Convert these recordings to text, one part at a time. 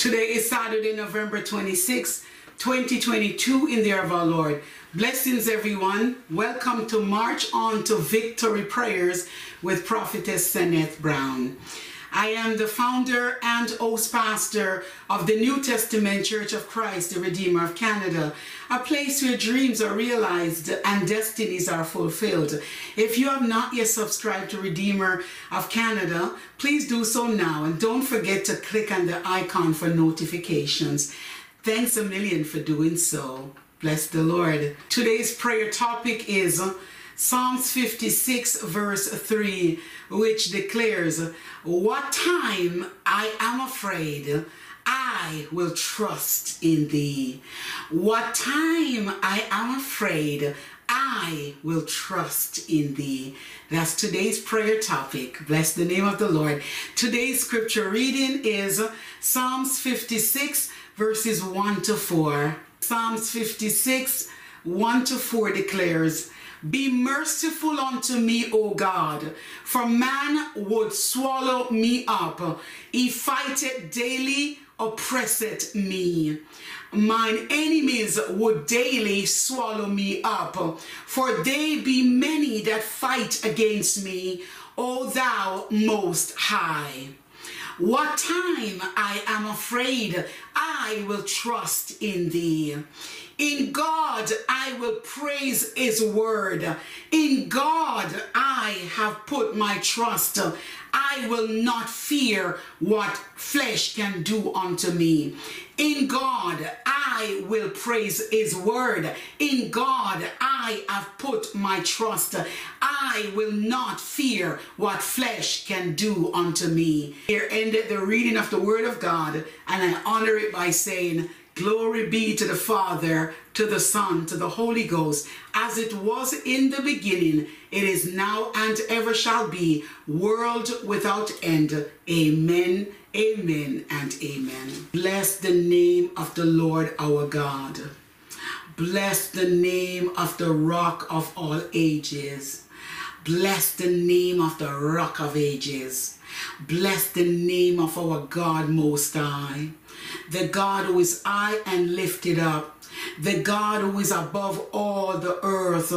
Today is Saturday, November 26, 2022, in the year of our Lord. Blessings, everyone. Welcome to March On to Victory Prayers with Prophetess Seneth Brown. I am the founder and host pastor of the New Testament Church of Christ, the Redeemer of Canada, a place where dreams are realized and destinies are fulfilled. If you have not yet subscribed to Redeemer of Canada, please do so now and don't forget to click on the icon for notifications. Thanks a million for doing so. Bless the Lord. Today's prayer topic is Psalms 56, verse 3, which declares, What time I am afraid, I will trust in thee. What time I am afraid, I will trust in thee. That's today's prayer topic. Bless the name of the Lord. Today's scripture reading is Psalms 56, verses 1 to 4. Psalms 56, 1 to 4 declares, be merciful unto me, O God, for man would swallow me up. He fighteth daily, oppresseth me. Mine enemies would daily swallow me up, for they be many that fight against me, O thou most high. What time I am afraid, I will trust in thee. In God I will praise his word. In God I have put my trust. I will not fear what flesh can do unto me. In God I will praise his word. In God I have put my trust. I will not fear what flesh can do unto me. Here ended the reading of the word of God, and I honor it by saying, Glory be to the Father, to the Son, to the Holy Ghost, as it was in the beginning, it is now and ever shall be, world without end. Amen, amen, and amen. Bless the name of the Lord our God. Bless the name of the rock of all ages. Bless the name of the rock of ages. Bless the name of our God Most High the God who is high and lifted up, the God who is above all the earth,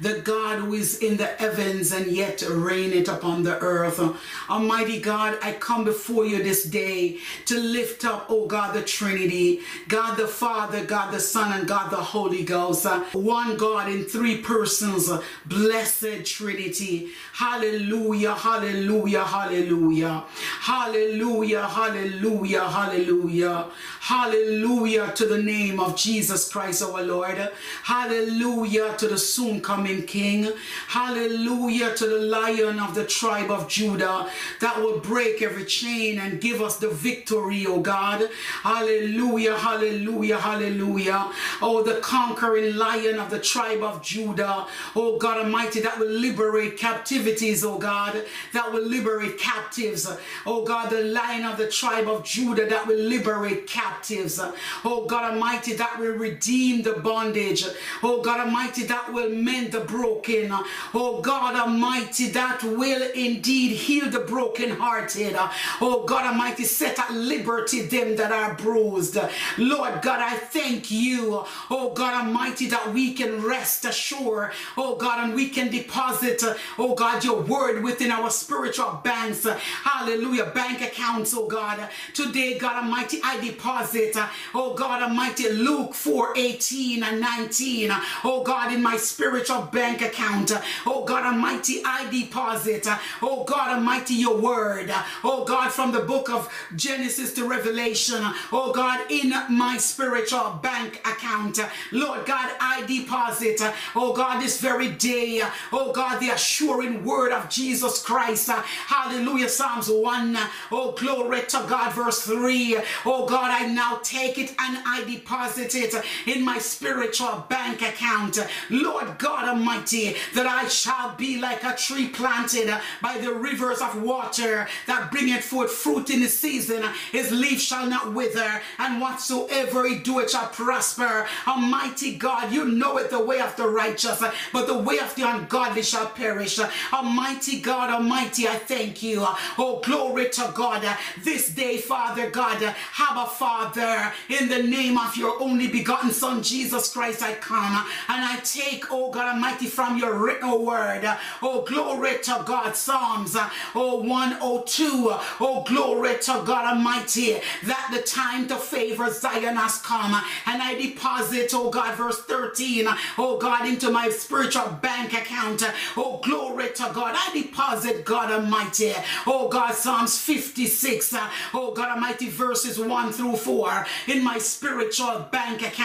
the God who is in the heavens and yet reigneth upon the earth. Almighty God, I come before you this day to lift up, oh God, the Trinity, God the Father, God the Son, and God the Holy Ghost. One God in three persons, blessed Trinity. Hallelujah, hallelujah, hallelujah. Hallelujah, hallelujah, hallelujah. Hallelujah to the name of Jesus Christ our Lord. Hallelujah to the soon coming King. Hallelujah to the Lion of the tribe of Judah that will break every chain and give us the victory, oh God. Hallelujah, hallelujah, hallelujah. Oh, the conquering Lion of the tribe of Judah. Oh God Almighty, that will liberate captivities, oh God, that will liberate captives. Oh God, the Lion of the tribe of Judah that will liberate captives. Oh God Almighty, that will redeem the bondage. Oh God Almighty, that will mend the broken. Oh God Almighty, that will indeed heal the brokenhearted. Oh God Almighty, set at liberty them that are bruised. Lord God, I thank you, oh God Almighty, that we can rest assured, oh God, and we can deposit, oh God, your word within our spiritual banks. Hallelujah, bank accounts, oh God. Today, God Almighty, I deposit, oh God Almighty, Luke 4 18 and 19, oh God, in my spiritual bank account. Oh God Almighty, I deposit, oh God Almighty, your word, oh God, from the book of Genesis to Revelation, oh God, in my spiritual bank account. Lord God, I deposit, oh God, this very day, oh God, the assuring word of Jesus Christ. Hallelujah. Psalms 1, oh glory to God, verse 3. Oh God, I now take it and I deposit it in my spiritual bank account. Lord God Almighty, that I shall be like a tree planted by the rivers of water that bringeth forth fruit in the season. His leaf shall not wither, and whatsoever he doeth shall prosper. Almighty God, you know it the way of the righteous, but the way of the ungodly shall perish. Almighty God, Almighty, I thank you. Oh, glory to God. This day, Father God, have a Father, in the name of your only begotten Son, Jesus Christ, I come and I take, oh God Almighty, from your written word. Oh, glory to God. Psalms, oh, 102. Oh, glory to God Almighty, that the time to favor Zion has come. And I deposit, oh God, verse 13, oh God, into my spiritual bank account. Oh, glory to God. I deposit, God Almighty, oh God, Psalms 56, oh God Almighty, verses 1 through 4 in my spiritual bank account.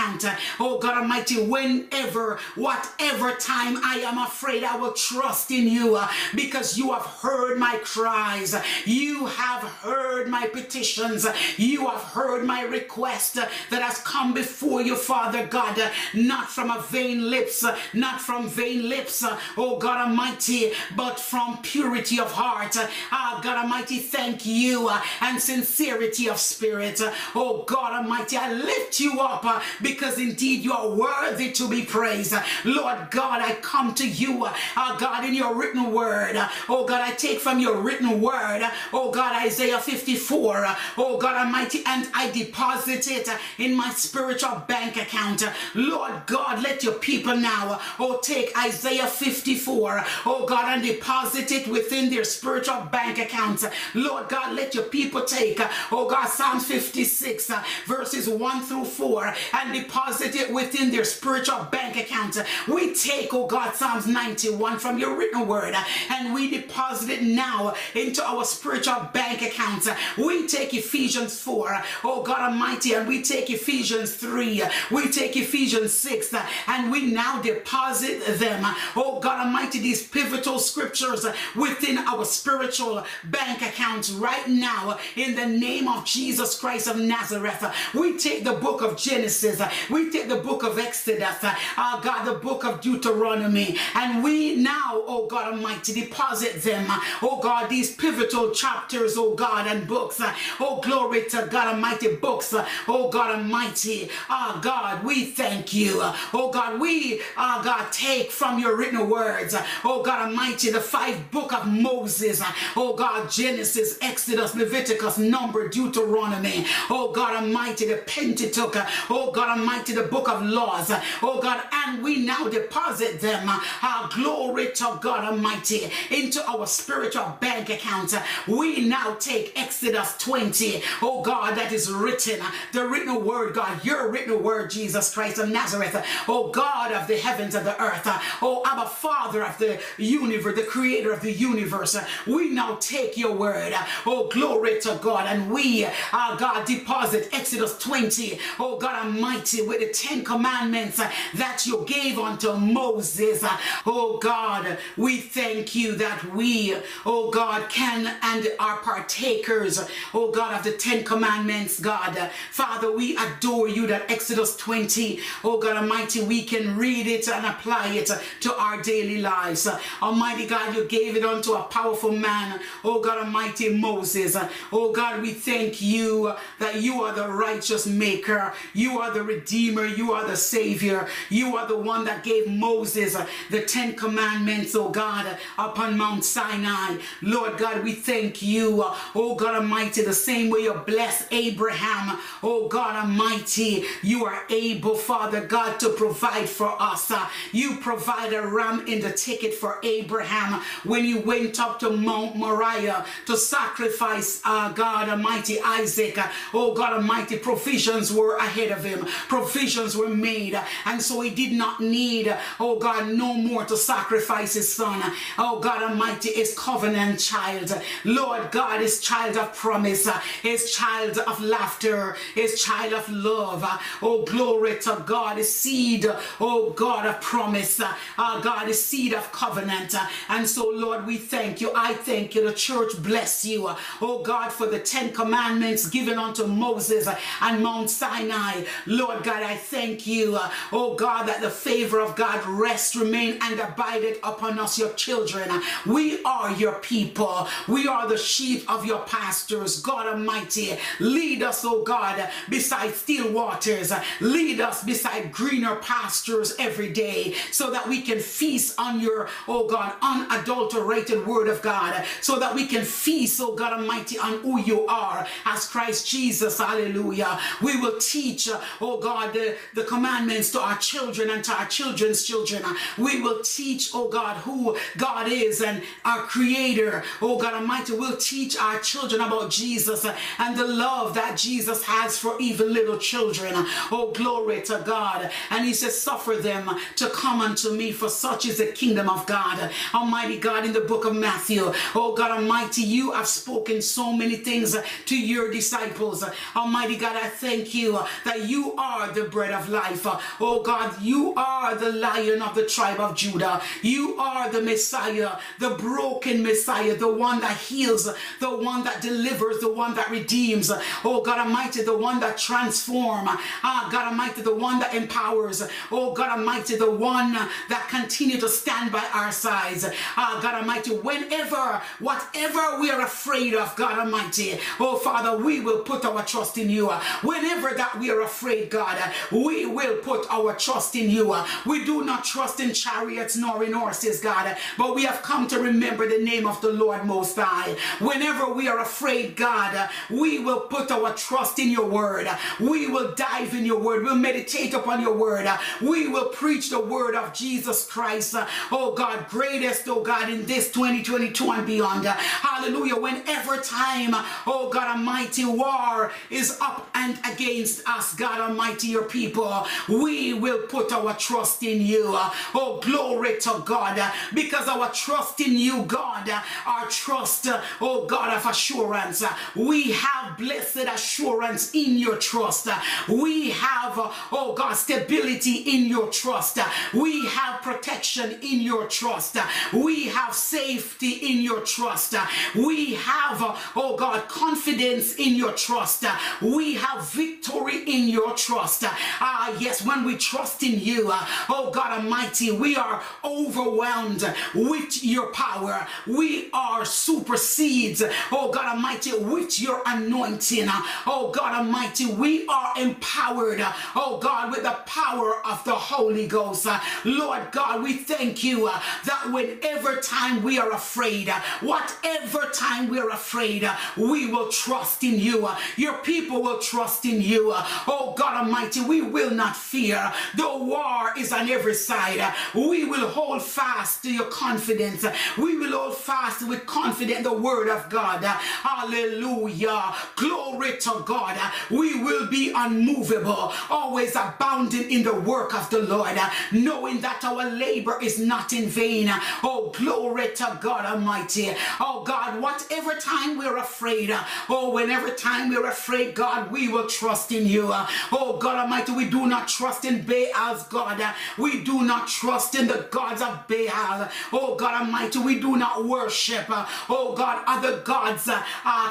Oh God Almighty, whenever, whatever time I am afraid, I will trust in you uh, because you have heard my cries. You have heard my petitions. You have heard my request uh, that has come before you, Father God, uh, not from a vain lips, not from vain lips, oh God Almighty, but from purity of heart. Ah, God Almighty, thank you and sincerity of spirit. Oh God Almighty, I lift you up because indeed you are worthy to be praised. Lord God, I come to you, uh, God, in your written word. Uh, oh God, I take from your written word, uh, oh God, Isaiah 54, uh, oh God Almighty, and I deposit it in my spiritual bank account. Lord God, let your people now, oh, take Isaiah 54, oh God, and deposit it within their spiritual bank accounts. Lord God, let your people take, oh God, Psalm 56, verses 1 through 4, and deposit it within their spiritual bank account. We take, oh God, Psalms 91 from your written word, and we deposit it now into our spiritual bank accounts. We take Ephesians 4, oh God Almighty, and we take Ephesians 3, we take Ephesians 6, and we now deposit them, oh God Almighty, these pivotal scriptures within our spiritual bank accounts right now in the name of Jesus Christ of Nazareth. We take the book of Genesis, we take the book of Exodus, uh, God, the book of Deuteronomy, and we now, oh God Almighty, deposit them, oh God, these pivotal chapters, oh God, and books, oh glory to God Almighty, books, oh God Almighty, ah oh God, we thank you, oh God, we, ah oh God, take from your written words, oh God Almighty, the five book of Moses, oh God, Genesis, Exodus, Leviticus, Number, Deuteronomy, oh God Almighty, the Pentateuch, oh God Almighty, the book of laws, oh God, and we now deposit them, uh, our glory to God Almighty, into our spiritual bank account. We now take Exodus 20, oh God, that is written, the written word, God, your written word, Jesus Christ of Nazareth, oh God of the heavens and the earth, oh Abba Father of the universe, the creator of the universe. We now take your word, oh glory to God, and we, our God, deposit Exodus 20, oh God Almighty, with the Ten Commandments uh, that you gave unto Moses. Uh, oh God, we thank you that we, oh God, can and are partakers, oh God, of the Ten Commandments, God. Father, we adore you that Exodus 20, oh God Almighty, we can read it and apply it to our daily lives. Almighty God, you gave it unto a powerful man, oh God Almighty, Moses. Oh God, we thank you that you are the righteous maker, you are the redeemer, you are the savior, you are the one that gave Moses the Ten Commandments, oh God, upon Mount Sinai. Lord God, we thank you, oh God Almighty, the same way you bless Abraham, oh God Almighty, you are able, Father God, to provide for us. You provide a ram in the ticket for Abraham when you went up to Mount Moriah to sacrifice, uh, God Almighty, Isaac. Oh God Almighty, provisions were ahead of him, provisions were made, and so he did not need, oh God, no more to sacrifice his son. Oh God Almighty, his covenant child. Lord God, his child of promise, his child of laughter, his child of love. Oh, glory to God, his seed, oh God of promise, oh God, his seed of covenant. And so, Lord, we thank you. I thank you. The church bless you. Oh God, for the Ten Commandments given unto Moses and Mount Sinai. Lord God, I thank you. Oh God, that the favor of God rest, remain, and abided upon us, your children. We are your people. We are the sheep of your pastors. God Almighty, lead us, oh God, beside still waters. Lead us beside greener pastures every day so that we can feast on your, oh God, unadulterated word of God. So that we can feast, oh God Almighty, on who you are as Christ Jesus hallelujah. We will teach, uh, oh God, the, the commandments to our children and to our children's children. We will teach, oh God, who God is and our creator. Oh God Almighty, we'll teach our children about Jesus and the love that Jesus has for even little children. Oh, glory to God. And he says, suffer them to come unto me, for such is the kingdom of God. Almighty God, in the book of Matthew, oh God Almighty, you have spoken so many things to your disciples. Almighty God, I thank you that you are the bread of life. Oh God, you are the lion of the tribe of Judah. You are the Messiah, the broken Messiah, the one that heals, the one that delivers, the one that redeems. Oh God Almighty, the one that transforms. Ah, God Almighty, the one that empowers. Oh God Almighty, the one that continue to stand by our sides. Ah, God Almighty, whenever, whatever we are afraid of, God Almighty, oh Father, we will put our trust in you. Whenever that we are afraid, God, we will put our trust in you. We do not trust in chariots nor in horses, God, but we have come to remember the name of the Lord Most High. Whenever we are afraid, God, we will put our trust in your word. We will dive in your word. We'll meditate upon your word. We will preach the word of Jesus Christ. Oh God, greatest, oh God, in this 2022 and beyond. Hallelujah. Whenever time, oh God Almighty, war is up and against us, God your people, we will put our trust in you. Oh, glory to God. Because our trust in you, God, our trust, oh God, of assurance. We have blessed assurance in your trust. We have, oh God, stability in your trust. We have protection in your trust. We have safety in your trust. We have, oh God, confidence in your trust. We have victory in your trust. Uh, ah, yes, when we trust in you, uh, oh God Almighty, we are overwhelmed with your power. We are supersedes, oh God Almighty, with your anointing. Uh, oh God Almighty, we are empowered, oh God, with the power of the Holy Ghost. Lord God, we thank you that whenever time we are afraid, whatever time we are afraid, we will trust in you. Your people will trust in you. Oh God Almighty, we will not fear. The war is on every side. We will hold fast to your confidence. We will hold fast with confidence the word of God. Hallelujah. Glory to God. We will be unmovable, always abounding in the work of the Lord, knowing that our labor is not in vain. Oh, glory to God Almighty. Oh God, whatever time we're afraid, oh, whenever time we're afraid, God, we will trust in you. Oh God Almighty, we do not trust in Baal's God. We do not trust in the gods of Baal. Oh God Almighty, we do not worship, oh God, other gods, uh,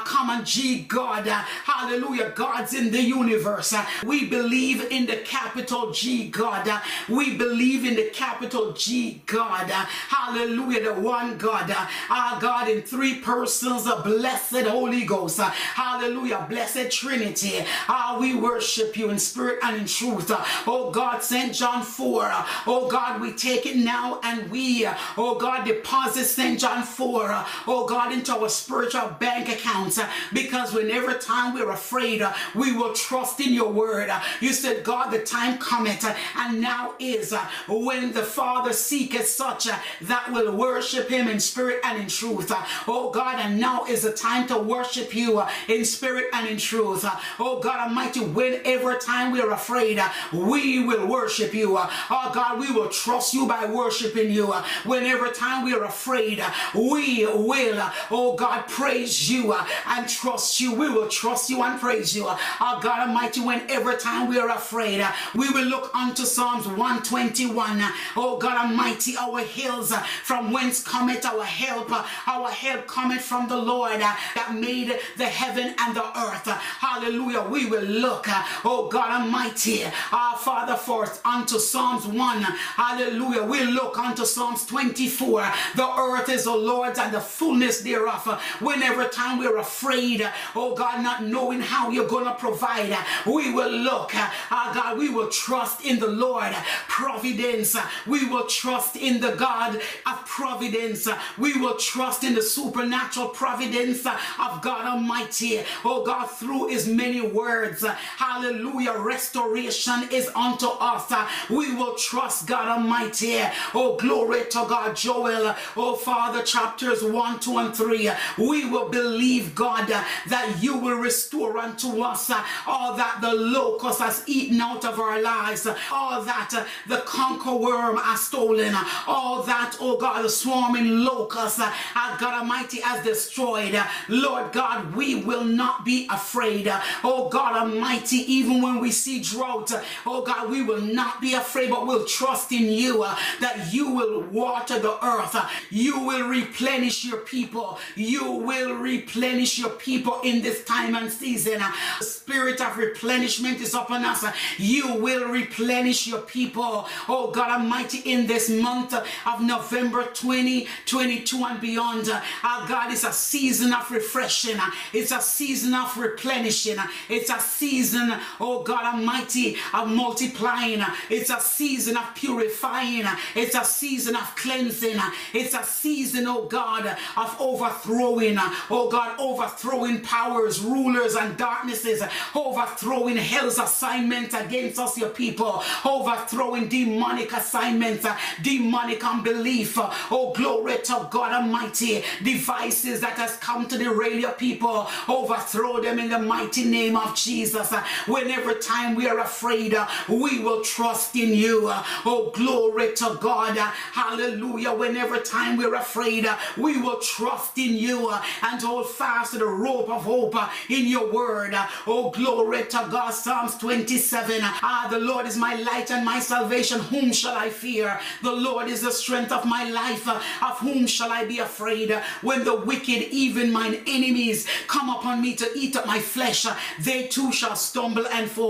common G God, hallelujah, gods in the universe. We believe in the capital G God. We believe in the capital G God. Hallelujah, the one God. Our God in three persons, a blessed Holy Ghost. Hallelujah, blessed Trinity. Ah, we worship you in spirit and in truth. Oh God, St. John 4. Oh God, we take it now and we, oh God, deposit St. John 4. Oh God, into our spiritual bank accounts. Because whenever time we're afraid, we will trust in your word. You said, God, the time cometh and now is when the Father seeketh such that will worship him in spirit and in truth. Oh God, and now is the time to worship you in spirit and in truth. Oh God Almighty, whenever time we are afraid, uh, we will worship you. Uh, oh God, we will trust you by worshiping you. Uh, whenever time we are afraid, we will, oh God, praise you and trust you. We will trust you and praise you. Oh God Almighty, whenever time we are afraid, we will look unto Psalms 121. Oh God Almighty, our hills from whence cometh our help. Our help cometh from the Lord that made the heaven and the earth. Hallelujah. We will look oh God Almighty, our Father first unto Psalms 1. Hallelujah. We look unto Psalms 24. The earth is the Lord's and the fullness thereof. Whenever time we're afraid, oh God, not knowing how you're going to provide, we will look, uh, God, we will trust in the Lord. Providence. We will trust in the God of providence. We will trust in the supernatural providence of God Almighty. Oh God, through his many words. Hallelujah. Restoration is unto us. We will trust God Almighty. Oh, glory to God. Joel. Oh, Father, chapters 1, 2, and 3. We will believe, God, that you will restore unto us all that the locust has eaten out of our lives, all that the cankerworm has stolen, all that, oh God, the swarming locust, God Almighty, has destroyed. Lord God, we will not be afraid. Oh God Almighty, even when we see drought, oh God, we will not be afraid, but we'll trust in you uh, that you will water the earth. Uh, you will replenish your people. You will replenish your people in this time and season. Uh. The spirit of replenishment is upon us. Uh, you will replenish your people. Oh God Almighty, in this month of November 2022 and beyond, our God is a season of refreshing. It's a season of replenishing. It's a season, oh God Almighty, of multiplying. It's a season of purifying. It's a season of cleansing. It's a season, oh God, of overthrowing. Oh God, overthrowing powers, rulers, and darknesses. Overthrowing hell's assignment against us, your people. Overthrowing demonic assignments, demonic unbelief. Oh, glory to God Almighty. Devices that has come to derail your people. Overthrow them in the mighty name of Jesus. Whenever time we are afraid, uh, we will trust in you. Uh, oh, glory to God. Uh, hallelujah. Whenever time we're afraid, we will trust in you and hold fast to the rope of hope in your word. Oh, glory to God. Psalms 27. Ah, the Lord is my light and my salvation. Whom shall I fear? The Lord is the strength of my life. Of whom shall I be afraid? When the wicked, even mine enemies, come upon me to eat up my flesh, they too shall stumble and fall.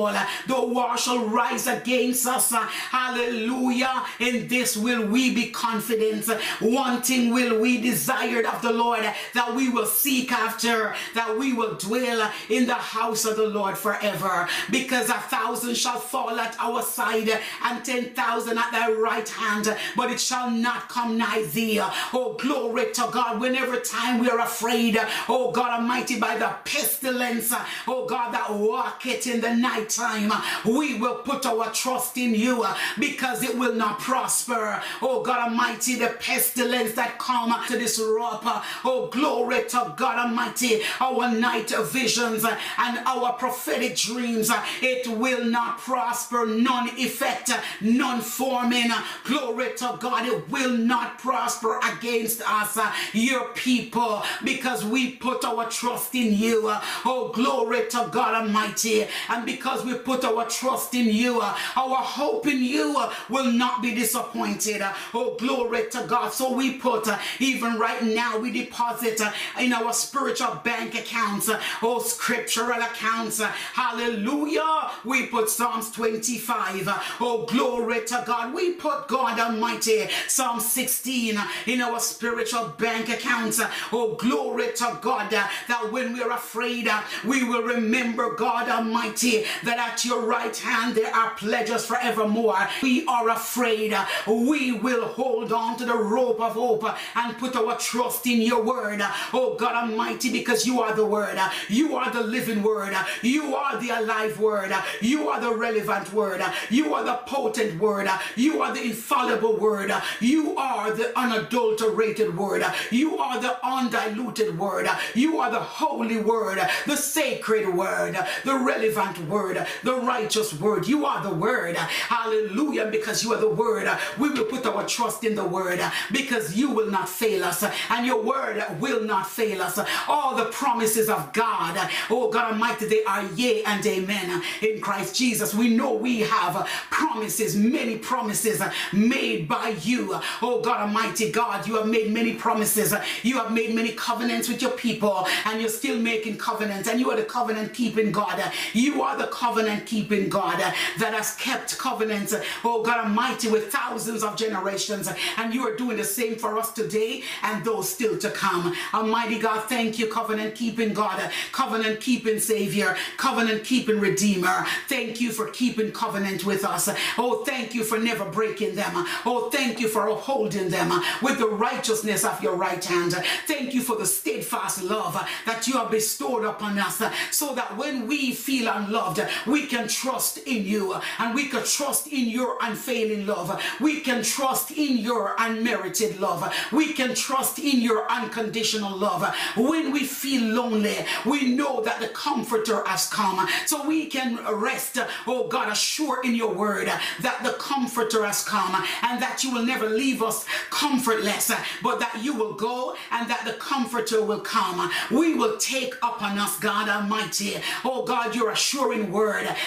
The war shall rise against us. Hallelujah. In this will we be confident. One thing will we desired of the Lord that we will seek after, that we will dwell in the house of the Lord forever. Because a thousand shall fall at our side and ten thousand at thy right hand, but it shall not come nigh thee. Oh, glory to God. Whenever time we are afraid, oh God Almighty, by the pestilence, oh God, that walketh in the night time, uh, we will put our trust in you uh, because it will not prosper. Oh God Almighty, the pestilence that come to this rope. Uh, oh, glory to God Almighty, our night visions and our prophetic dreams, it will not prosper, none effect, none forming. Glory to God, it will not prosper against us, your people, because we put our trust in you. Oh, glory to God Almighty. And because we put our trust in you, uh, our hope in you uh, will not be disappointed. Uh. Oh, glory to God. So we put, even right now, we deposit in our spiritual bank accounts, oh, scriptural accounts. Hallelujah. We put Psalms 25. Oh, glory to God. We put God Almighty, Psalm 16 in our spiritual bank accounts. Oh, glory to God that when we're afraid, we will remember God Almighty that at your right hand there are pleasures forevermore. We are afraid. We will hold on to the rope of hope and put our trust in your word. Oh God Almighty, because you are the word. You are the living word. You are the alive word. You are the relevant word. You are the potent word. You are the infallible word. You are the unadulterated word. You are the undiluted word. You are the holy word, the sacred word, the relevant word, the righteous word. You are the word. Hallelujah. Because you are the word. We will put our trust in the word because you will not fail us and your word will not fail us. All the promises of God, oh God Almighty, they are yea and amen in Christ Jesus. We know we have promises, many promises made by you. Oh God Almighty God, you have made many promises. You have made many covenants with your people and you're still making covenants and you are the covenant keeping God. You are the covenant keeping God uh, that has kept covenants, uh, oh God Almighty, with thousands of generations. And you are doing the same for us today and those still to come. Almighty God, thank you, covenant keeping God, uh, covenant keeping Savior, covenant keeping Redeemer. Thank you for keeping covenant with us. Oh, thank you for never breaking them. Oh, thank you for upholding them with the righteousness of your right hand. Thank you for the steadfast love that you have bestowed upon us so that when we feel unloved, we can trust in you and we can trust in your unfailing love. We can trust in your unmerited love. We can trust in your unconditional love. When we feel lonely, we know that the Comforter has come. So we can rest, oh God, assure in your word that the Comforter has come and that you will never leave us comfortless, but that you will go and that the Comforter will come. We will take upon us, God Almighty, oh God, your assuring word,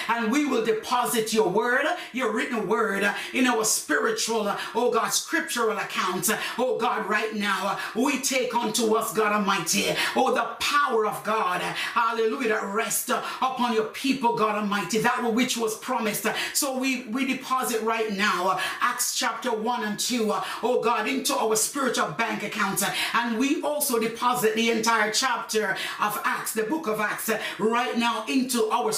and we will deposit your word, your written word, in our spiritual, oh God, scriptural account. Oh God, right now, we take unto us, God Almighty, oh the power of God, hallelujah, that rest upon your people, God Almighty, that which was promised. So we, we deposit right now, Acts chapter 1 and 2, oh God, into our spiritual bank account. And we also deposit the entire chapter of Acts, the book of Acts, right now into our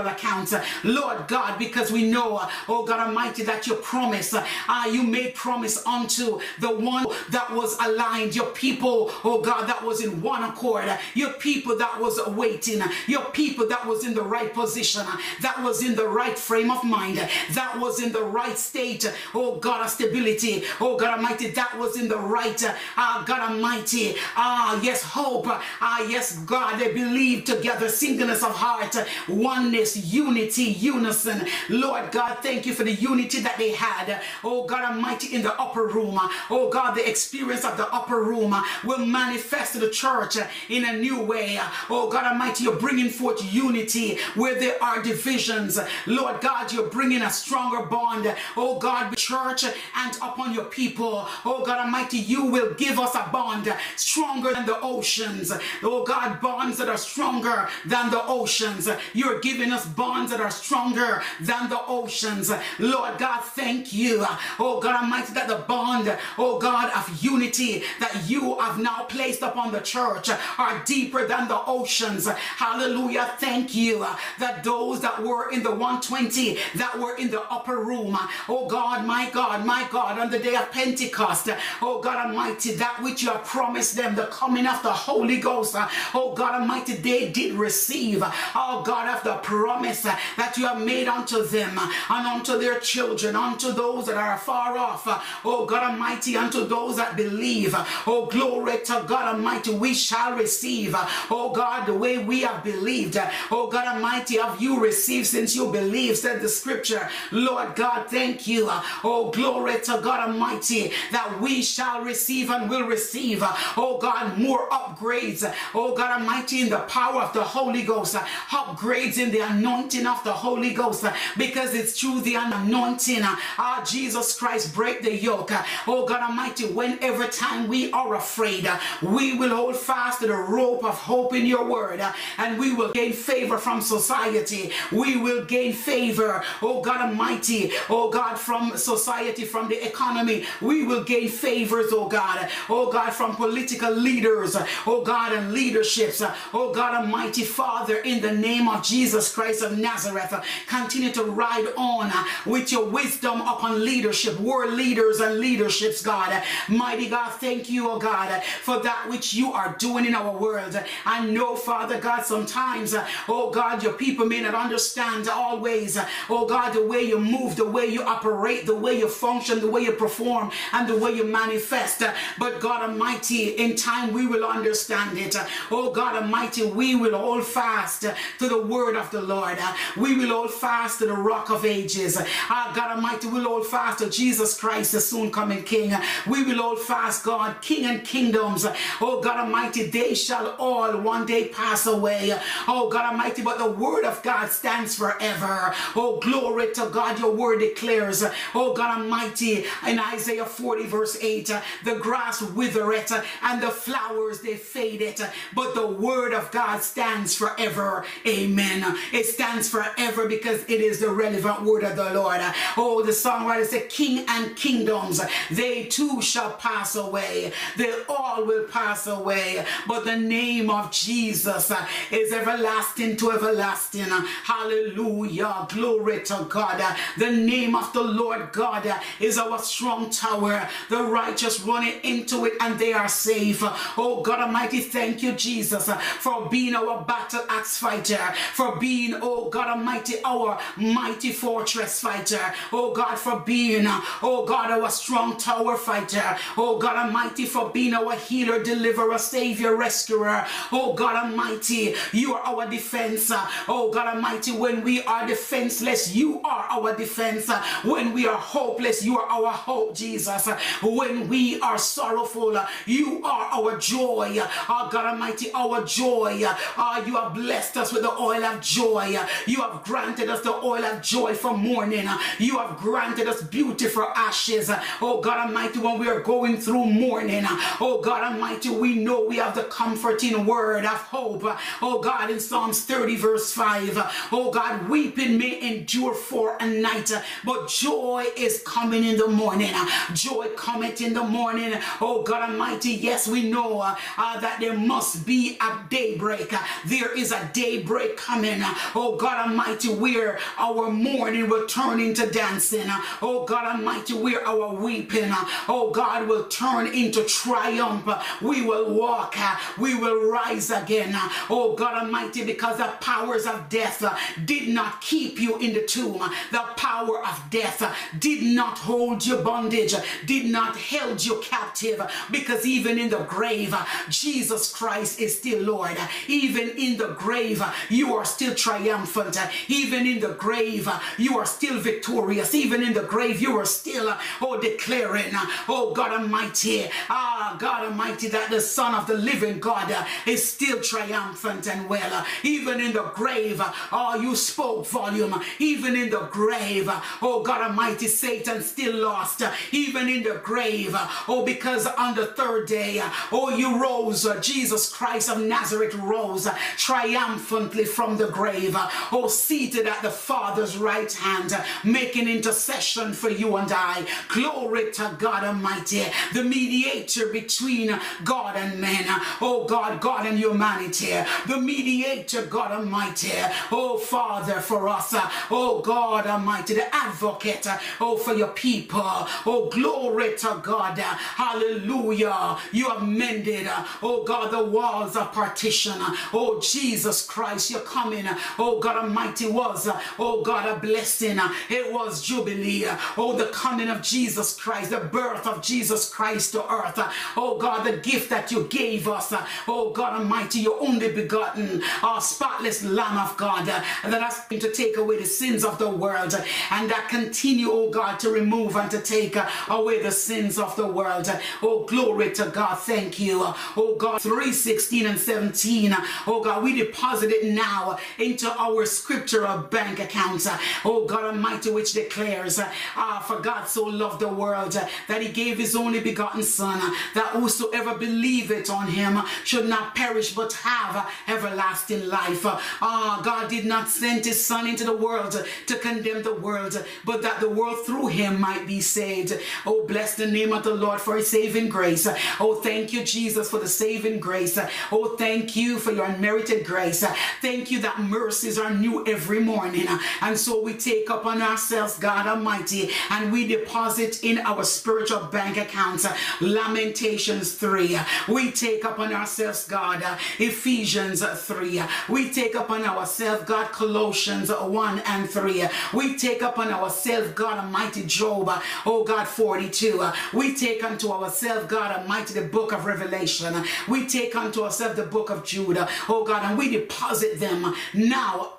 accounts. Lord God, because we know, oh God Almighty, that your promise, uh, you made promise unto the one that was aligned, your people, oh God, that was in one accord, your people that was waiting, your people that was in the right position, that was in the right frame of mind, that was in the right state, oh God of stability, oh God Almighty, that was in the right, uh, God Almighty, ah, yes, hope, ah, yes, God, they believe together, singleness of heart, oneness, unity, unison. Lord God, thank you for the unity that they had, oh God Almighty, in the upper room, oh God, the experience of the upper room will manifest to the church in a new way, oh God Almighty, you're bringing forth unity where there are divisions, Lord God, you're bringing a stronger bond, oh God, church and upon your people, oh God Almighty, you will give us a bond stronger than the oceans. Oh God, bonds that are stronger than the oceans. You're giving us bonds that are stronger than the oceans. Lord God, thank you. Oh God Almighty, that the bond, oh God, of unity that you have now placed upon the church are deeper than the oceans. Hallelujah. Thank you that those that were in the 120, that were in the upper room, oh God, my God, my God, on the day of Pentecost, oh God Almighty, that which you have promised them, the coming of the Holy Ghost, oh God Almighty, they did receive, oh God, of the promise that you have made unto them and unto their children, unto those that are far off, oh God Almighty, unto those that believe, oh glory to God Almighty, we shall receive, oh God, the way we have believed, oh God Almighty, have you received since you believe, said the scripture, Lord God, thank you, oh glory to God Almighty, that we shall receive and will receive, oh God, more upgrades, oh God Almighty, in the power of the Holy Ghost, upgrades in the anointing of the Holy Ghost, uh, because it's through the anointing, ah, Jesus Christ, break the yoke, uh, oh God Almighty, whenever time we are afraid, we will hold fast to the rope of hope in your word, and we will gain favor from society, we will gain favor, oh God Almighty, oh God, from society, from the economy, we will gain favors, oh God, oh God, from political leaders, oh God, and leaderships, oh God Almighty Father, in the name of Jesus Christ of Nazareth, continue to ride on with your wisdom upon leadership, world leaders and leaderships, God. Mighty God, thank you, oh God, for that which you are doing in our world. I know, Father God, sometimes, oh God, your people may not understand always, oh God, the way you move, the way you operate, the way you function, the way you perform, and the way you manifest. But God Almighty, in time we will understand it. Oh God Almighty, we will hold fast to the word of the Lord. Uh, we will hold fast to the rock of ages. Ah, God Almighty, we'll hold fast to Jesus Christ, the soon coming King. Uh, we will hold fast, God, King and kingdoms. Oh God Almighty, they shall all one day pass away. Oh God Almighty, but the word of God stands forever. Oh glory to God, your word declares. Oh God Almighty, in Isaiah 40 verse 8, the grass withereth and the flowers they fadeth, but the word of God stands forever. Amen. It stands forever because it is the relevant word of the Lord. Oh, the songwriter said, King and kingdoms, they too shall pass away. They all will pass away. But the name of Jesus is everlasting to everlasting. Hallelujah. Glory to God. The name of the Lord God is our strong tower. The righteous run into it and they are safe. Oh God Almighty, thank you, Jesus, for being our battle axe fighter, for being, oh God Almighty, our mighty fortress fighter. Oh God, for being, oh God, our strong tower fighter. Oh God Almighty, for being our healer, deliverer, savior, rescuer. Oh God Almighty, you are our defense. Oh God Almighty, when we are defenseless, you are our defense. When we are hopeless, you are our hope, Jesus. When we are sorrowful, you are our joy. Oh God Almighty, our joy. Oh, you have blessed us with the oil of joy. You have granted us the oil of joy for mourning. You have granted us beauty for ashes. Oh God Almighty, when we are going through mourning, oh God Almighty, we know we have the comforting word of hope. Oh God, in Psalms 30, verse 5, oh God, weeping may endure for a night, but joy is coming in the morning. Joy cometh in the morning. Oh God Almighty, yes, we know uh, that there must be a daybreak. There is a daybreak coming. Oh God Almighty, where our mourning will turn into dancing. Oh God Almighty, where our weeping, oh God, will turn into triumph. We will walk. We will rise again. Oh God Almighty, because the powers of death did not keep you in the tomb. The power of death did not hold you bondage, did not held you captive because even in the grave, Jesus Christ is still Lord. Even in the grave, you are still triumphant. Even in the grave, uh, you are still victorious. Even in the grave, you are still, uh, oh, declaring, uh, oh, God Almighty, ah, God Almighty, that the Son of the living God is still triumphant and well. Even in the grave, oh, you spoke volume. Even in the grave, oh, God Almighty, Satan still lost. Even in the grave, oh, because on the third day, oh, you rose, Jesus Christ of Nazareth rose triumphantly from the grave, oh, seated at the Father's right hand, uh, making intercession for you and I. Glory to God Almighty, the mediator between God and men. Oh God, God and humanity. The mediator, God Almighty. Oh Father, for us. Uh, oh God Almighty, the advocate. Uh, oh, for your people. Oh, glory to God. Hallelujah. You have mended, oh God, the walls of partition. Oh, Jesus Christ, you're coming. Oh, God Almighty was, oh God, a blessing. It was Jubilee. Oh, the coming of Jesus Christ, the birth of Jesus Christ to earth. Oh, God, the gift that you gave us. Oh, God Almighty, your only begotten, our spotless Lamb of God that has been to take away the sins of the world and that continue, oh God, to remove and to take away the sins of the world. Oh, glory to God. Thank you. Oh, God, 3 16 and 17. Oh, God, we deposit it now into our scriptural bank accounts. Uh, oh, God Almighty, which declares, uh, ah, for God so loved the world uh, that he gave his only begotten Son, that whosoever believeth on him should not perish but have everlasting life. Ah, God did not send his Son into the world to condemn the world, but that the world through him might be saved. Oh, bless the name of the Lord for his saving grace. Oh, thank you, Jesus, for the saving grace. Oh, thank you for your unmerited grace. Thank you that mercies are new every morning. And so we take upon ourselves, God Almighty, and we deposit in our spiritual bank accounts Lamentations 3. We take upon ourselves, God, Ephesians 3. We take upon ourselves, God, Colossians 1 and 3. We take upon ourselves, God Almighty, Job, oh God, 42. We take unto ourselves, God Almighty, the book of Revelation. We take unto ourselves the book of Judah, oh God, and we deposit them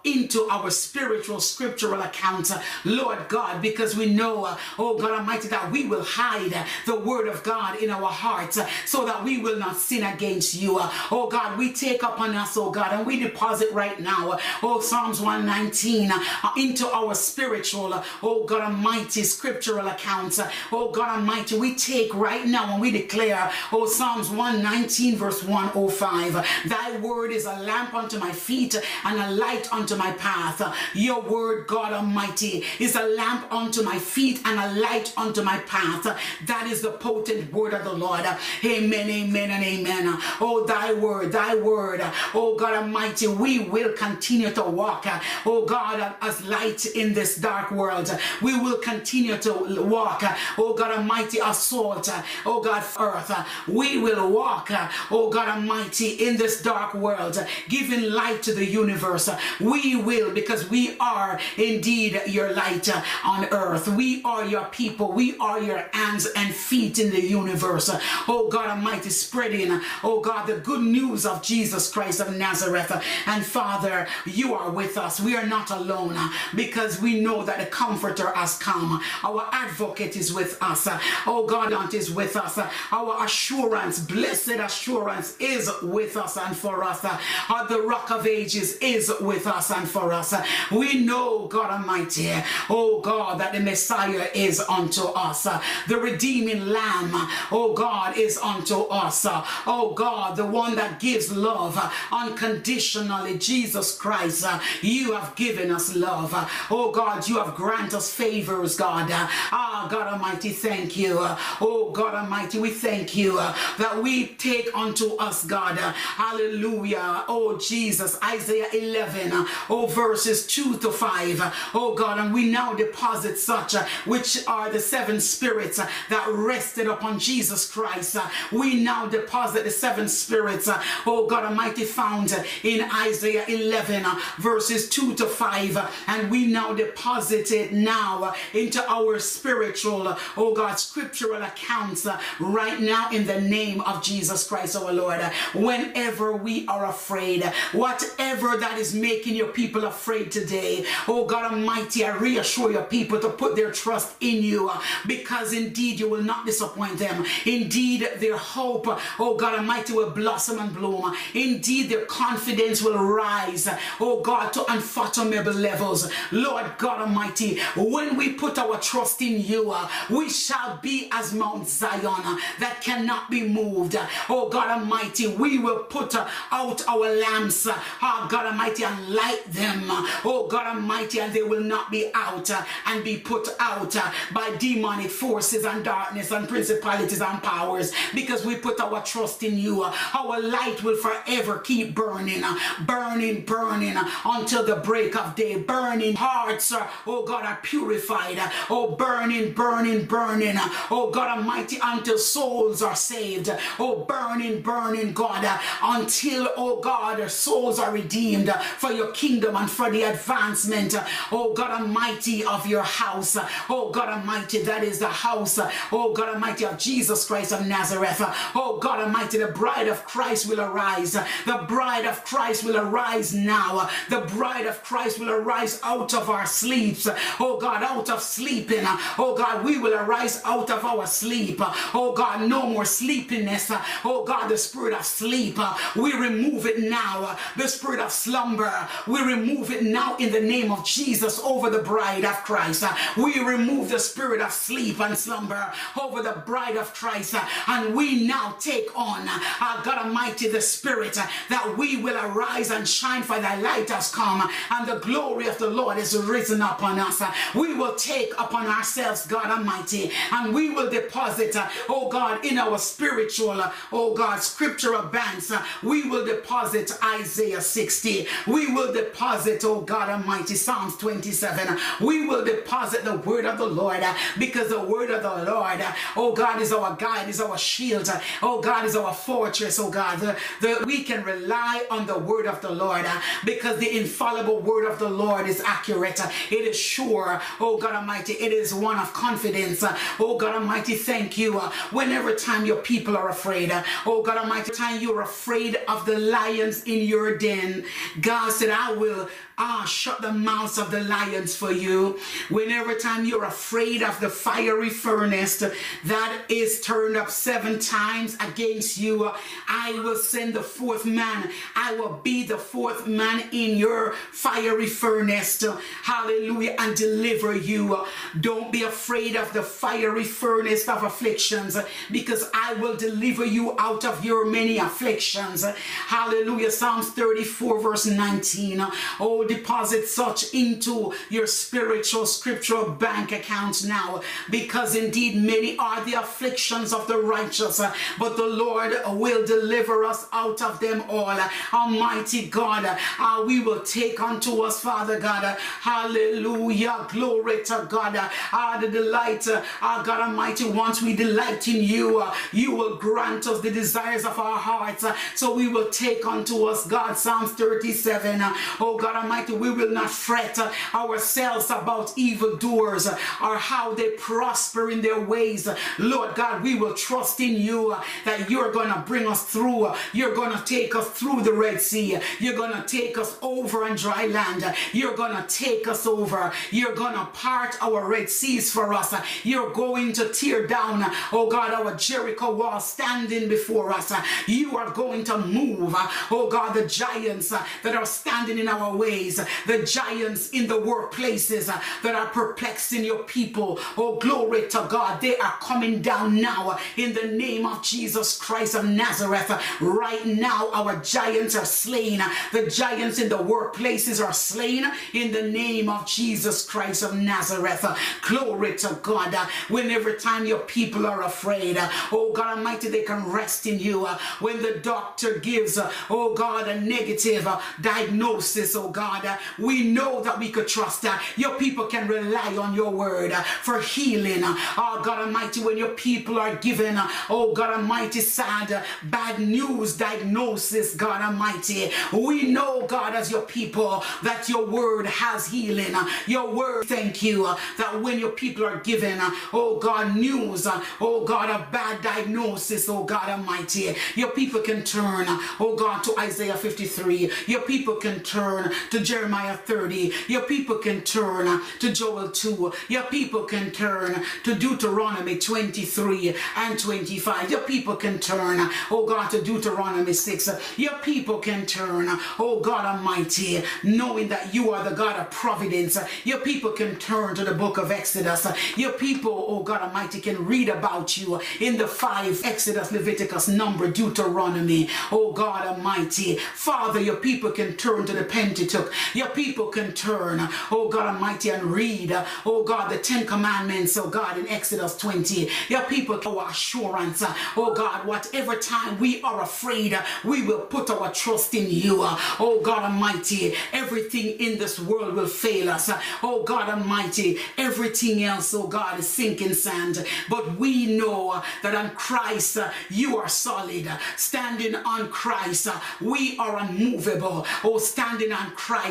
into our spiritual scriptural accounts, Lord God, because we know, oh God Almighty, that we will hide the word of God in our hearts so that we will not sin against you. Oh God, we take upon us, oh God, and we deposit right now, oh Psalms 119, uh, into our spiritual, oh God Almighty, scriptural accounts. Oh God Almighty, we take right now and we declare, oh Psalms 119, verse 105, Thy word is a lamp unto my feet and a light unto my path. Your word, God Almighty, is a lamp unto my feet and a light unto my path. That is the potent word of the Lord. Amen, amen, and amen. Oh, thy word, thy word. Oh, God Almighty, we will continue to walk. Oh, God, as light in this dark world. We will continue to walk. Oh, God Almighty, as salt. Oh, God, earth. We will walk. Oh, God Almighty, in this dark world, giving light to the universe. We will, because we are indeed your light on earth. We are your people. We are your hands and feet in the universe. Oh God Almighty, spreading, oh God, the good news of Jesus Christ of Nazareth. And Father, you are with us. We are not alone because we know that the Comforter has come. Our advocate is with us. Oh God, is with us. Our assurance, blessed assurance, is with us and for us. The rock of ages is with us and for us. We know, God Almighty, oh God, that the Messiah is unto us. The redeeming Lamb, oh God, is unto us. Oh God, the one that gives love unconditionally, Jesus Christ, you have given us love. Oh God, you have granted us favors, God. Ah, God Almighty, thank you. Oh God Almighty, we thank you that we take unto us, God. Hallelujah. Oh Jesus, Isaiah 11, Uh, oh verses 2 to 5. Oh God, and we now deposit such, uh, which are the seven spirits uh, that rested upon Jesus Christ. We now deposit the seven spirits, oh God Almighty, found in Isaiah 11, verses 2 to 5. And we now deposit it now into our spiritual, oh God, scriptural accounts right now in the name of Jesus Christ, our Lord. Whenever we are afraid, whatever that is making your people afraid today, oh God Almighty, I reassure your people to put their trust in you uh, because indeed you will not disappoint them. Indeed, their hope, uh, oh God Almighty, will blossom and bloom. Indeed, their confidence will rise, uh, oh God, to unfathomable levels. Lord God Almighty, when we put our trust in you, we shall be as Mount Zion that cannot be moved. Oh God Almighty, we will put out our lamps, oh God Almighty, light them. Oh God Almighty, and they will not be out uh, and be put out uh, by demonic forces and darkness and principalities and powers because we put our trust in you. Our light will forever keep burning, uh, burning, burning until the break of day. Burning hearts, oh God, are purified. Oh, burning, burning, burning. Oh God Almighty, until souls are saved. Oh, burning, burning, God, until, oh God, souls are redeemed for your kingdom and for the advancement, oh God Almighty, of your house. Oh God Almighty, that is the house, oh God Almighty, of Jesus Christ of Nazareth. Oh God Almighty, the bride of Christ will arise. The bride of Christ will arise now. The bride of Christ will arise out of our sleeps. Oh God, out of sleeping. Oh God, we will arise out of our sleep. Oh God, no more sleepiness. Oh God, the spirit of sleep, we remove it now. The spirit of slumber, Uh, we remove it now in the name of Jesus over the bride of Christ. Uh, we remove the spirit of sleep and slumber over the bride of Christ. Uh, and we now take on, uh, God Almighty, the spirit that we will arise and shine for thy light has come and the glory of the Lord is risen upon us. We will take upon ourselves, God Almighty, and we will deposit, oh God, in our spiritual, oh God, scriptural banks, we will deposit Isaiah 60. We will deposit, oh God Almighty, Psalms 27. We will deposit the word of the Lord uh, because the word of the Lord, uh, oh God, is our guide, is our shield. Uh, oh God, is our fortress, oh God. The, the, we can rely on the word of the Lord because the infallible word of the Lord is accurate. It is sure, oh God Almighty. It is one of confidence. Oh God Almighty, thank you. Whenever time your people are afraid, oh God Almighty, time you're afraid of the lions in your den, God said, I will ah, shut the mouths of the lions for you. Whenever time you're afraid of the fiery furnace that is turned up seven times against you, I will send the fourth man. I will be the fourth man in your fiery furnace. Hallelujah. And deliver you. Don't be afraid of the fiery furnace of afflictions because I will deliver you out of your many afflictions. Hallelujah. Psalms 34 verse 19. Oh, deposit such into your spiritual scriptural bank account now because indeed many are the afflictions of the righteous, but the Lord will deliver us out of them all. Almighty God, uh, we will take unto us, Father God. Hallelujah. Glory to God. Uh, the delight, uh, God Almighty, once we delight in you, uh, you will grant us the desires of our hearts. Uh, so we will take unto us, God, Psalms 37. Uh, oh God Almighty, we will not fret uh, ourselves about evildoers uh, or how they prosper in their ways. Lord God, we will trust in you uh, that you're going to bring us through. You're going to take us through the Red Sea. You're going to take us over on dry land. You're going to take us over. You're going to part our Red Seas for us. You're going to tear down, oh God, our Jericho wall standing before us. You are going to move, oh God, the giants that are standing in our ways, the giants in the workplaces that are perplexing your people. Oh, glory to God. They are coming down now in the name of Jesus Christ of Nazareth. Right now, our giants are slain. The giants in the workplaces are slain in the name of Jesus Christ of Nazareth. Glory to God. When every time your people are afraid, oh God Almighty, they can rest in you. When the doctor gives, oh God, a negative diagnosis, oh God, we know that we could trust. That your people can rely on your word for healing. Oh God Almighty, when your people are given, oh God Almighty, sad, bad news diagnosis, God Almighty, we know, God, as your people, that your word has healing. Your word, thank you, that when your people are given, oh God, news, oh God, a bad diagnosis, oh God Almighty, your people can turn, oh God, to Isaiah 53. Your people can turn to Jeremiah 30. Your people can turn to Joel 2. Your people can turn to Deuteronomy 23 and 25. Your people can turn, oh God, to Deuteronomy 6. Your people can turn, oh God Almighty, knowing that you are the God of providence. Your people can turn to the book of Exodus. Your people, oh God Almighty, can read about you in the five Exodus, Leviticus, Number, Deuteronomy. Oh God Almighty, Father, your people can turn to the Pentateuch. Your people can turn, oh God Almighty, and read, oh God, the Ten Commandments, oh God, in Exodus 20. Your people, our assurance, oh God, whatever time we are afraid, we will put our trust in you. Oh God Almighty, everything in this world will fail us. Oh God Almighty, everything else, oh God, is sinking sand. But we know that on Christ, you are solid. Standing on Christ, we are unmovable. Oh, standing on Christ,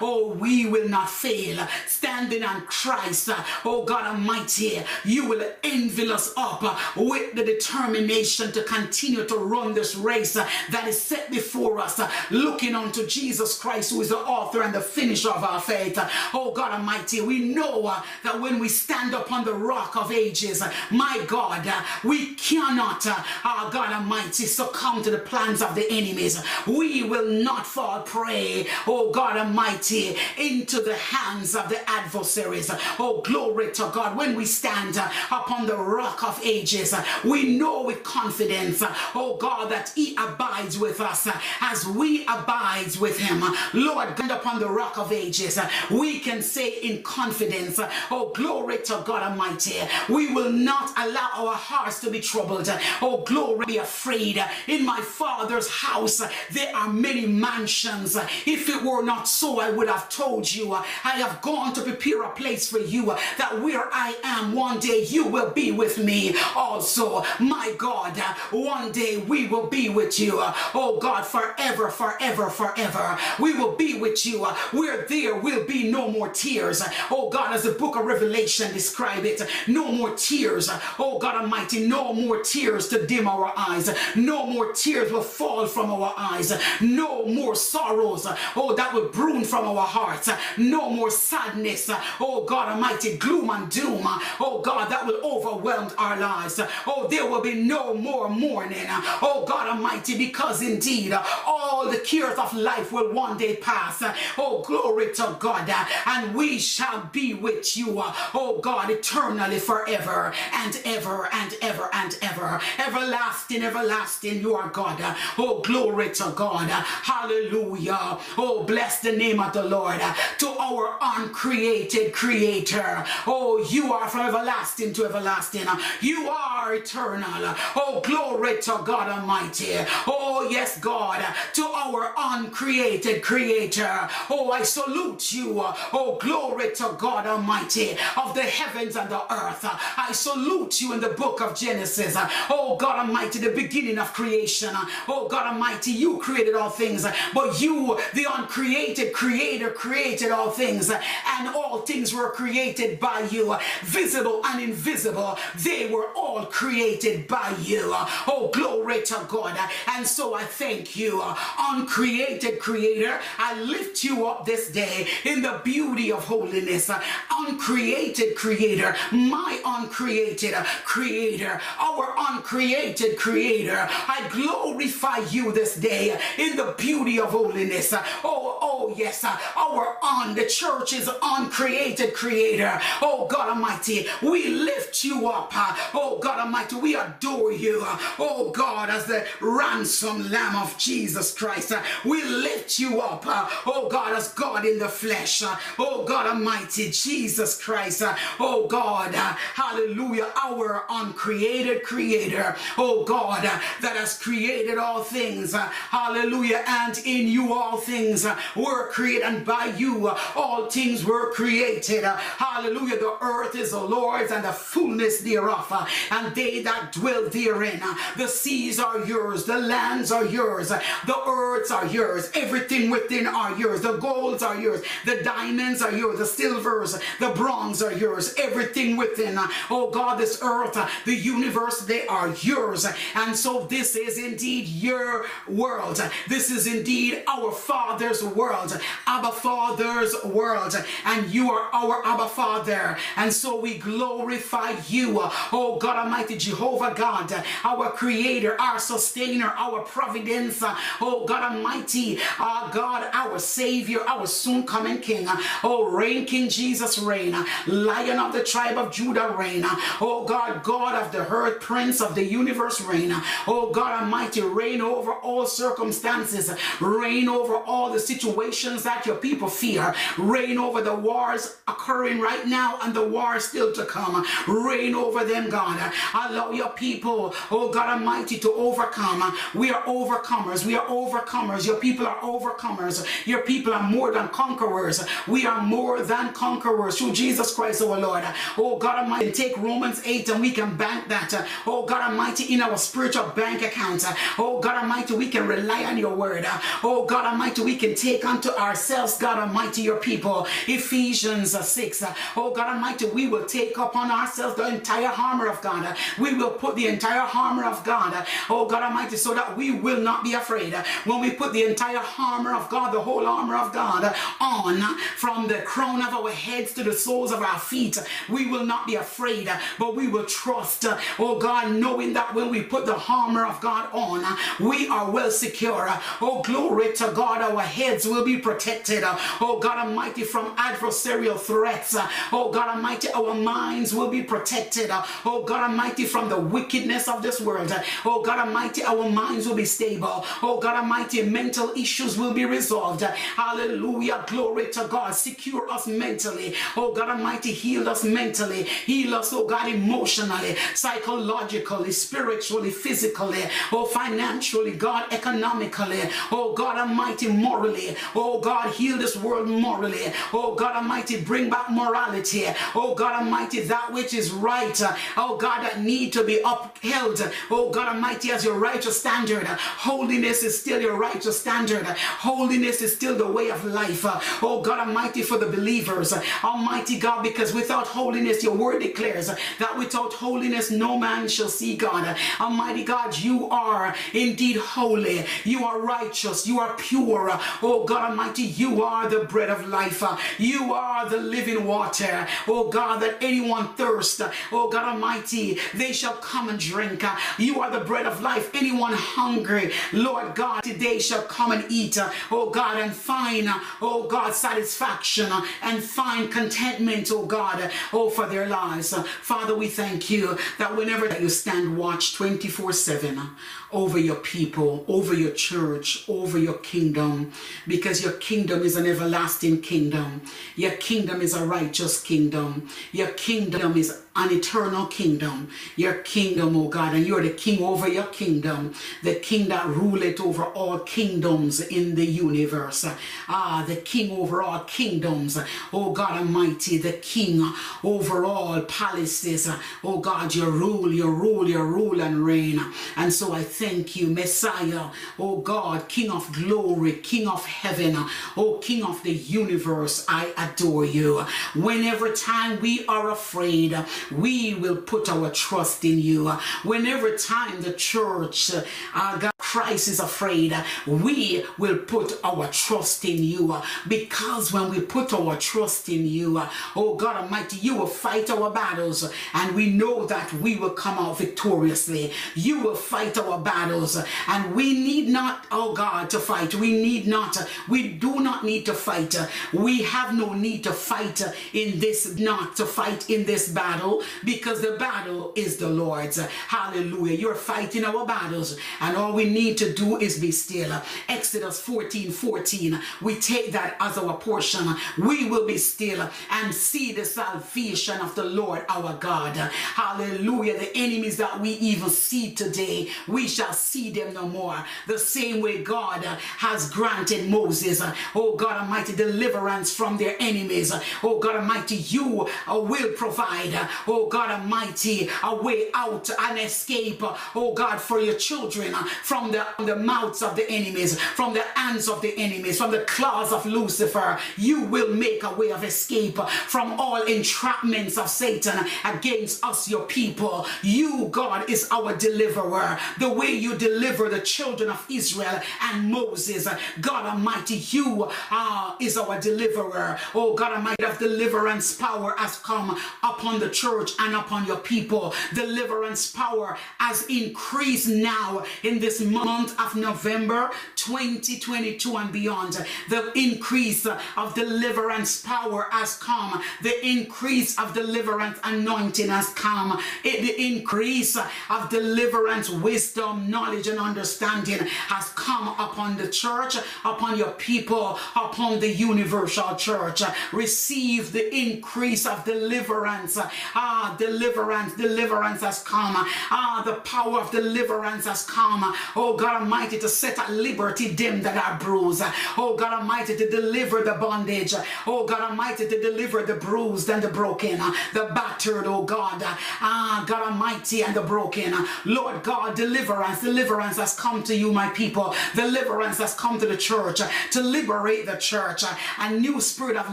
oh, we will not fail. Standing on Christ, oh God Almighty, you will envelope us up with the determination to continue to run this race that is set before us, looking unto Jesus Christ, who is the author and the finisher of our faith. Oh God Almighty, we know that when we stand upon the rock of ages, my God, we cannot, uh, God Almighty, succumb to the plans of the enemies. We will not fall prey, oh God Almighty, into the hands of the adversaries. Oh, glory to God. When we stand upon the rock of ages, we know with confidence, oh God, that He abides with us as we abide with Him. Lord, God, upon the rock of ages, we can say in confidence, oh glory to God Almighty, we will not allow our hearts to be troubled. Oh glory, be afraid. In my Father's house, there are many mansions. If it were not so, I would have told you. I have gone to prepare a place for you that where I am one day you will be with me also. My God, one day we will be with you. Oh God, forever, forever, forever. We will be with you. Where there will be no more tears. Oh God, as the book of Revelation describe it, no more tears. Oh God Almighty, no more tears to dim our eyes. No more tears will fall from our eyes. No more sorrows. Oh, that will will from our hearts. No more sadness. Oh God Almighty, gloom and doom. Oh God, that will overwhelm our lives. Oh, there will be no more mourning. Oh God Almighty, because indeed all the cares of life will one day pass. Oh, glory to God. And we shall be with you, oh God, eternally forever and ever and ever and ever. Everlasting, everlasting, you are God. Oh, glory to God. Hallelujah. Oh, bless the name of the Lord. Uh, to our uncreated creator. Oh, you are from everlasting to everlasting. Uh, you are eternal. Oh, glory to God Almighty. Oh, yes, God. Uh, to our uncreated creator. Oh, I salute you. Oh, glory to God Almighty of the heavens and the earth. I salute you in the book of Genesis. Oh, God Almighty, the beginning of creation. Oh, God Almighty, you created all things, but you, the uncreated creator, created all things, and all things were created by you, visible and invisible. They were all created by you. Oh, glory to God. And so I thank you, uncreated creator. I lift you up this day in the beauty of holiness. Uncreated creator, my uncreated creator, our uncreated creator. I glorify you this day in the beauty of holiness. Oh, oh, Oh, yes, our on the church is uncreated creator. Oh, God Almighty, we lift you up. Oh, God Almighty, we adore you. Oh, God, as the ransom lamb of Jesus Christ, we lift you up. Oh, God, as God in the flesh. Oh, God Almighty, Jesus Christ. Oh, God, hallelujah, our uncreated creator. Oh, God, that has created all things. Hallelujah, and in you all things were created, and by you uh, all things were created. Uh, hallelujah, the earth is the Lord's and the fullness thereof, uh, and they that dwell therein. The seas are yours, the lands are yours, the earths are yours, everything within are yours, the golds are yours, the diamonds are yours, the silvers, the bronze are yours, everything within. Oh God, this earth, the universe, they are yours. And so this is indeed your world. This is indeed our Father's world, Abba Father's world, and you are our Abba Father. And so we glorify you, oh God Almighty, Jehovah God, our Creator, our Sustainer, our Providence, oh God Almighty, our God, our Savior, our soon coming King, oh reign King Jesus reign, Lion of the tribe of Judah reign, oh God, God of the earth, Prince of the universe reign, oh God Almighty, reign over all circumstances, reign over all the situations that your people fear, reign over the wars occurring right now and the wars still to come, reign over them, God. Allow your people, oh God Almighty, to overcome. We are overcomers. We are overcomers. Your people are overcomers. Your people are more than conquerors. We are more than conquerors through Jesus Christ, our Lord. Oh God Almighty, take Romans 8 and we can bank that. Oh God Almighty, in our spiritual bank account. Oh God Almighty, we can rely on your word. Oh God Almighty, we can take unto ourselves, God Almighty, your people. Ephesians uh, 6. Uh, oh God Almighty, we will take upon ourselves the entire armor of God. Uh, we will put the entire armor of God. Oh God Almighty, so that we will not be afraid. When we put the entire armor of God, the whole armor of God on from the crown of our heads to the soles of our feet, we will not be afraid, but we will trust, oh God, knowing that when we put the armor of God on, we are well secure. Oh, glory to God, our heads will be protected. Uh, oh God Almighty, from adversarial threats. Uh, oh God Almighty, our minds will be protected. Uh, oh God Almighty, from the wickedness of this world. Oh God Almighty, our minds will be stable. Oh God Almighty, mental issues will be resolved. Hallelujah. Glory to God. Secure us mentally. Oh God Almighty, heal us mentally. Heal us, oh God, emotionally, psychologically, spiritually, physically, oh financially, God, economically. Oh God Almighty, morally. Oh God, heal this world morally. Oh God Almighty, bring back morality. Oh God Almighty, that which is right. Oh God, that need to be upheld. Oh God Almighty, as your righteous standard. Holiness is still your righteous standard. Holiness is still the way of life. Oh God Almighty, for the believers. Almighty God, because without holiness, your word declares that without holiness, no man shall see God. Almighty God, you are indeed holy. You are righteous. You are pure. Oh God Almighty, you are the bread of life. You are the living water. Oh God, that anyone thirst, oh God Almighty, they shall come and drink. You are the bread of life. Anyone hungry, Lord God, today shall come and eat. Oh God, and find, oh God, satisfaction and find contentment, oh God, oh for their lives. Father, we thank you that whenever you stand watch 24 7 over your people, over your church, over your kingdom, because your kingdom is an everlasting kingdom. Your kingdom is a righteous kingdom. Your kingdom is an eternal kingdom. Your kingdom, oh God, and you're the king over your kingdom, the king that ruleth over all kingdoms in the universe. Ah, the king over all kingdoms. Oh God Almighty, the king over all palaces. Oh God, you rule, you rule, you rule and reign. And so I thank you, Messiah. Oh God, King of glory, King of heaven. Oh King of the universe, I adore you. Whenever time we are afraid, we will put our trust in you. Whenever time the church, uh, God, Christ is afraid, we will put our trust in you because when we put our trust in you, oh God Almighty, you will fight our battles and we know that we will come out victoriously. You will fight our battles and we need not, oh God, to fight. We need not, we do not need to fight. We have no need to fight in this, not to fight in this battle because the battle is the Lord's. Hallelujah. You're fighting our battles and all we need need to do is be still. Exodus 14 14. We take that as our portion. We will be still and see the salvation of the Lord our God. Hallelujah. The enemies that we even see today, we shall see them no more. The same way God has granted Moses, oh God Almighty, deliverance from their enemies. Oh God Almighty, you uh, will provide, oh God Almighty, a way out and escape, oh God, for your children uh, from the, the mouths of the enemies, from the hands of the enemies, from the claws of Lucifer. You will make a way of escape from all entrapments of Satan against us, your people. You, God, is our deliverer. The way you deliver the children of Israel and Moses, God Almighty, you uh, is our deliverer. Oh, God Almighty, of deliverance power has come upon the church and upon your people. Deliverance power has increased now in this month month of November 2022 and beyond. The increase of deliverance power has come. The increase of deliverance anointing has come. The increase of deliverance wisdom, knowledge, and understanding has come upon the church, upon your people, upon the universal church. Receive the increase of deliverance. Ah, deliverance, deliverance has come. Ah, the power of deliverance has come. Oh, oh God Almighty, to set at liberty them that are bruised. Oh God Almighty, to deliver the bondage. Oh God Almighty, to deliver the bruised and the broken, the battered, oh God. Ah, God Almighty, and the broken. Lord God, deliverance, deliverance has come to you, my people. Deliverance has come to the church to liberate the church. A new spirit of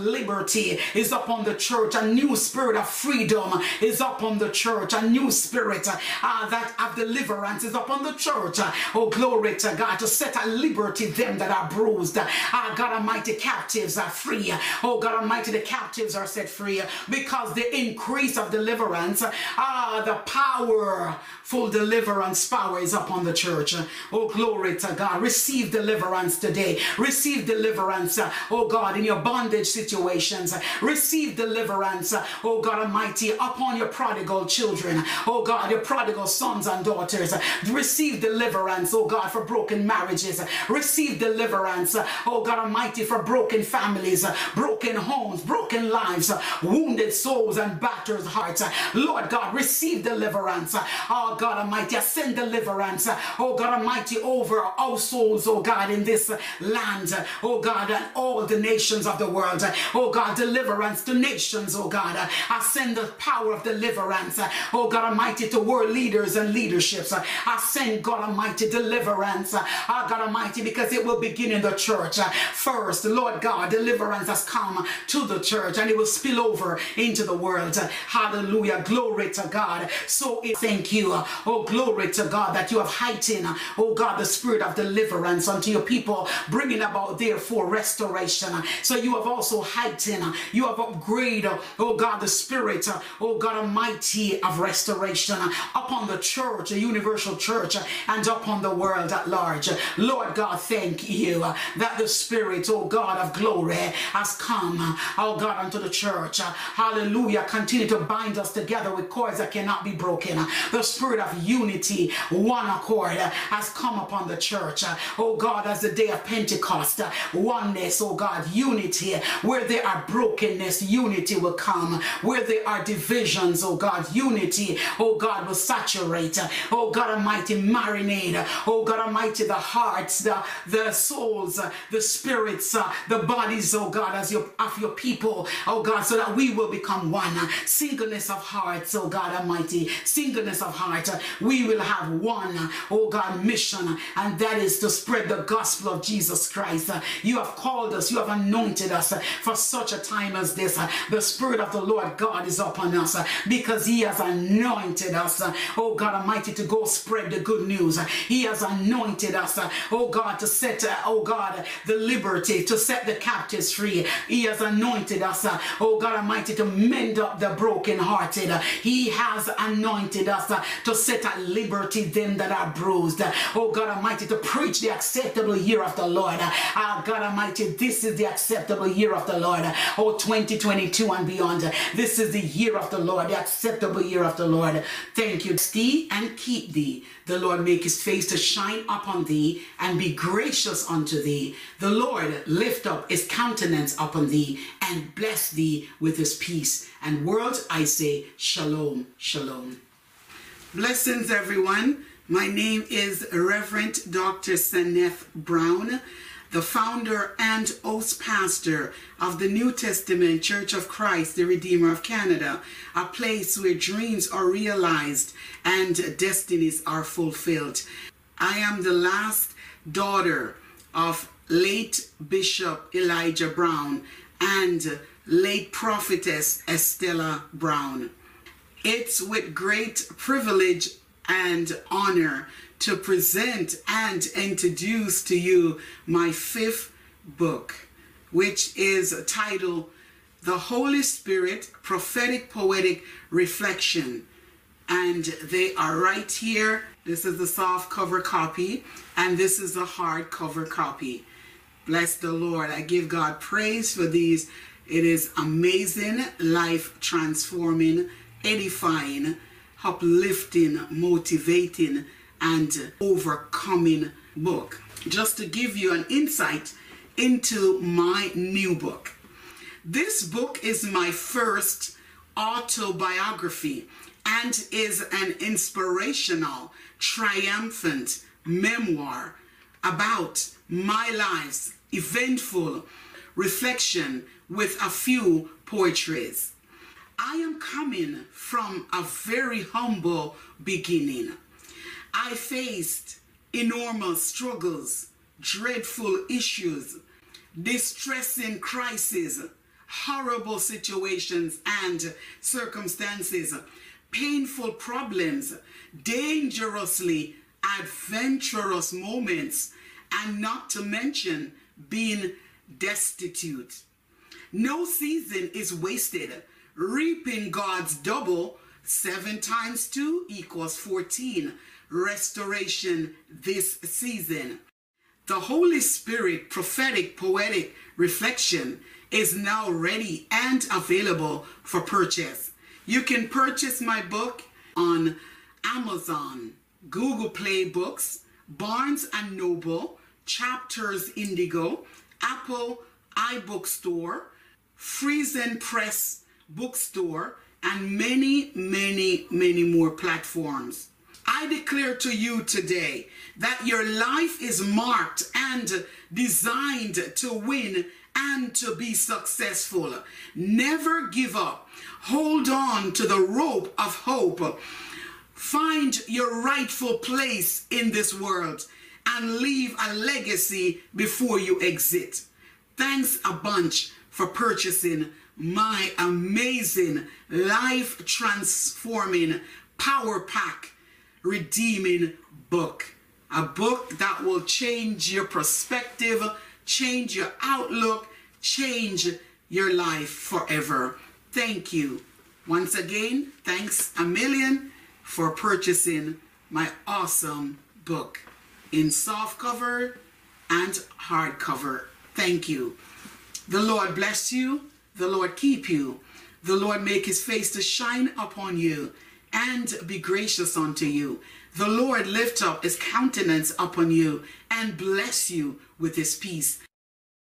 liberty is upon the church. A new spirit of freedom is upon the church. A new spirit uh, that of deliverance is upon the church. Oh glory to God, to set at liberty them that are bruised. Ah, God Almighty, captives are free. Oh, God Almighty, the captives are set free because the increase of deliverance, ah, the power, full deliverance power is upon the church. Oh, glory to God. Receive deliverance today. Receive deliverance, oh God, in your bondage situations. Receive deliverance, oh God Almighty, upon your prodigal children. Oh God, your prodigal sons and daughters. Receive deliverance, oh God, for broken marriages. Receive deliverance, oh God Almighty, for broken families, broken homes, broken lives, wounded souls, and battered hearts. Lord God, receive deliverance. Oh God Almighty, send deliverance, oh God Almighty, over our souls, oh God, in this land, oh God, and all the nations of the world. Oh God, deliverance to nations, oh God. I send the power of deliverance, oh God Almighty, to world leaders and leaderships. I send God Almighty deliverance, oh God Almighty, because it will begin in the church. First, Lord God, deliverance has come to the church and it will spill over into the world. Hallelujah. Glory to God. So thank you. Oh, glory to God that you have heightened, oh God, the spirit of deliverance unto your people, bringing about therefore restoration. So you have also heightened, you have upgraded, oh God, the spirit, oh God Almighty of restoration upon the church, the universal church, and upon the world at large. Lord God, thank you that the spirit, oh God of glory, has come, oh God, unto the church. Hallelujah. Continue to bind us together with cords that cannot be broken. The spirit of unity, one accord, has come upon the church. Oh God, as the day of Pentecost, oneness, oh God, unity. Where there are brokenness, unity will come. Where there are divisions, oh God, unity, oh God, will saturate. Oh God Almighty, marinate. Oh God Almighty, the hearts, the, the souls, uh, the spirits, uh, the bodies, oh God, as your of your people, oh God, so that we will become one. Singleness of hearts, oh God Almighty, singleness of heart. We will have one, oh God, mission, and that is to spread the gospel of Jesus Christ. You have called us, you have anointed us for such a time as this. The Spirit of the Lord God is upon us because He has anointed us, oh God Almighty, to go spread the good news. He has anointed us, uh, oh God, to set, uh, oh God, the liberty, to set the captives free. He has anointed us, uh, oh God Almighty, to mend up the brokenhearted. He has anointed us to set at liberty them that are bruised. Oh God Almighty, to preach the acceptable year of the Lord. Oh God Almighty, this is the acceptable year of the Lord. Oh 2022 and beyond. This is the year of the Lord, the acceptable year of the Lord. Thank you. Stay and keep thee. The Lord make his face to shine upon thee and be gracious unto thee. The Lord lift up his countenance upon thee and bless thee with his peace. And world, I say, shalom, shalom. Blessings, everyone. My name is Reverend Dr. Seneth Brown, the founder and host pastor of the New Testament Church of Christ, the Redeemer of Canada, a place where dreams are realized and destinies are fulfilled. I am the last daughter of late Bishop Elijah Brown and late prophetess Estella Brown. It's with great privilege and honor to present and introduce to you my fifth book, which is titled The Holy Spirit Prophetic Poetic Reflection. And they are right here. This is the soft cover copy, and this is the hard cover copy. Bless the Lord. I give God praise for these. It is amazing, life transforming edifying, uplifting, motivating, and overcoming book. Just to give you an insight into my new book. This book is my first autobiography and is an inspirational, triumphant memoir about my life's eventful reflection with a few poetries. I am coming from a very humble beginning. I faced enormous struggles, dreadful issues, distressing crises, horrible situations and circumstances, painful problems, dangerously adventurous moments, and not to mention being destitute. No season is wasted reaping God's double, 7 times 2 equals 14. Restoration this season. The Holy Spirit prophetic poetic reflection is now ready and available for purchase. You can purchase my book on Amazon, Google Play Books, Barnes and Noble, Chapters Indigo, Apple iBookstore, Friesen Press bookstore, and many, many, many more platforms. I declare to you today that your life is marked and designed to win and to be successful. Never give up. Hold on to the rope of hope Find your rightful place in this world and leave a legacy before you exit. Thanks a bunch for purchasing my amazing life transforming power pack redeeming book. A book that will change your perspective, change your outlook, change your life forever. Thank you. Once again, thanks a million for purchasing my awesome book in soft cover and hardcover. Thank you. The Lord bless you. The Lord keep you. The Lord make his face to shine upon you and be gracious unto you. The Lord lift up his countenance upon you and bless you with his peace.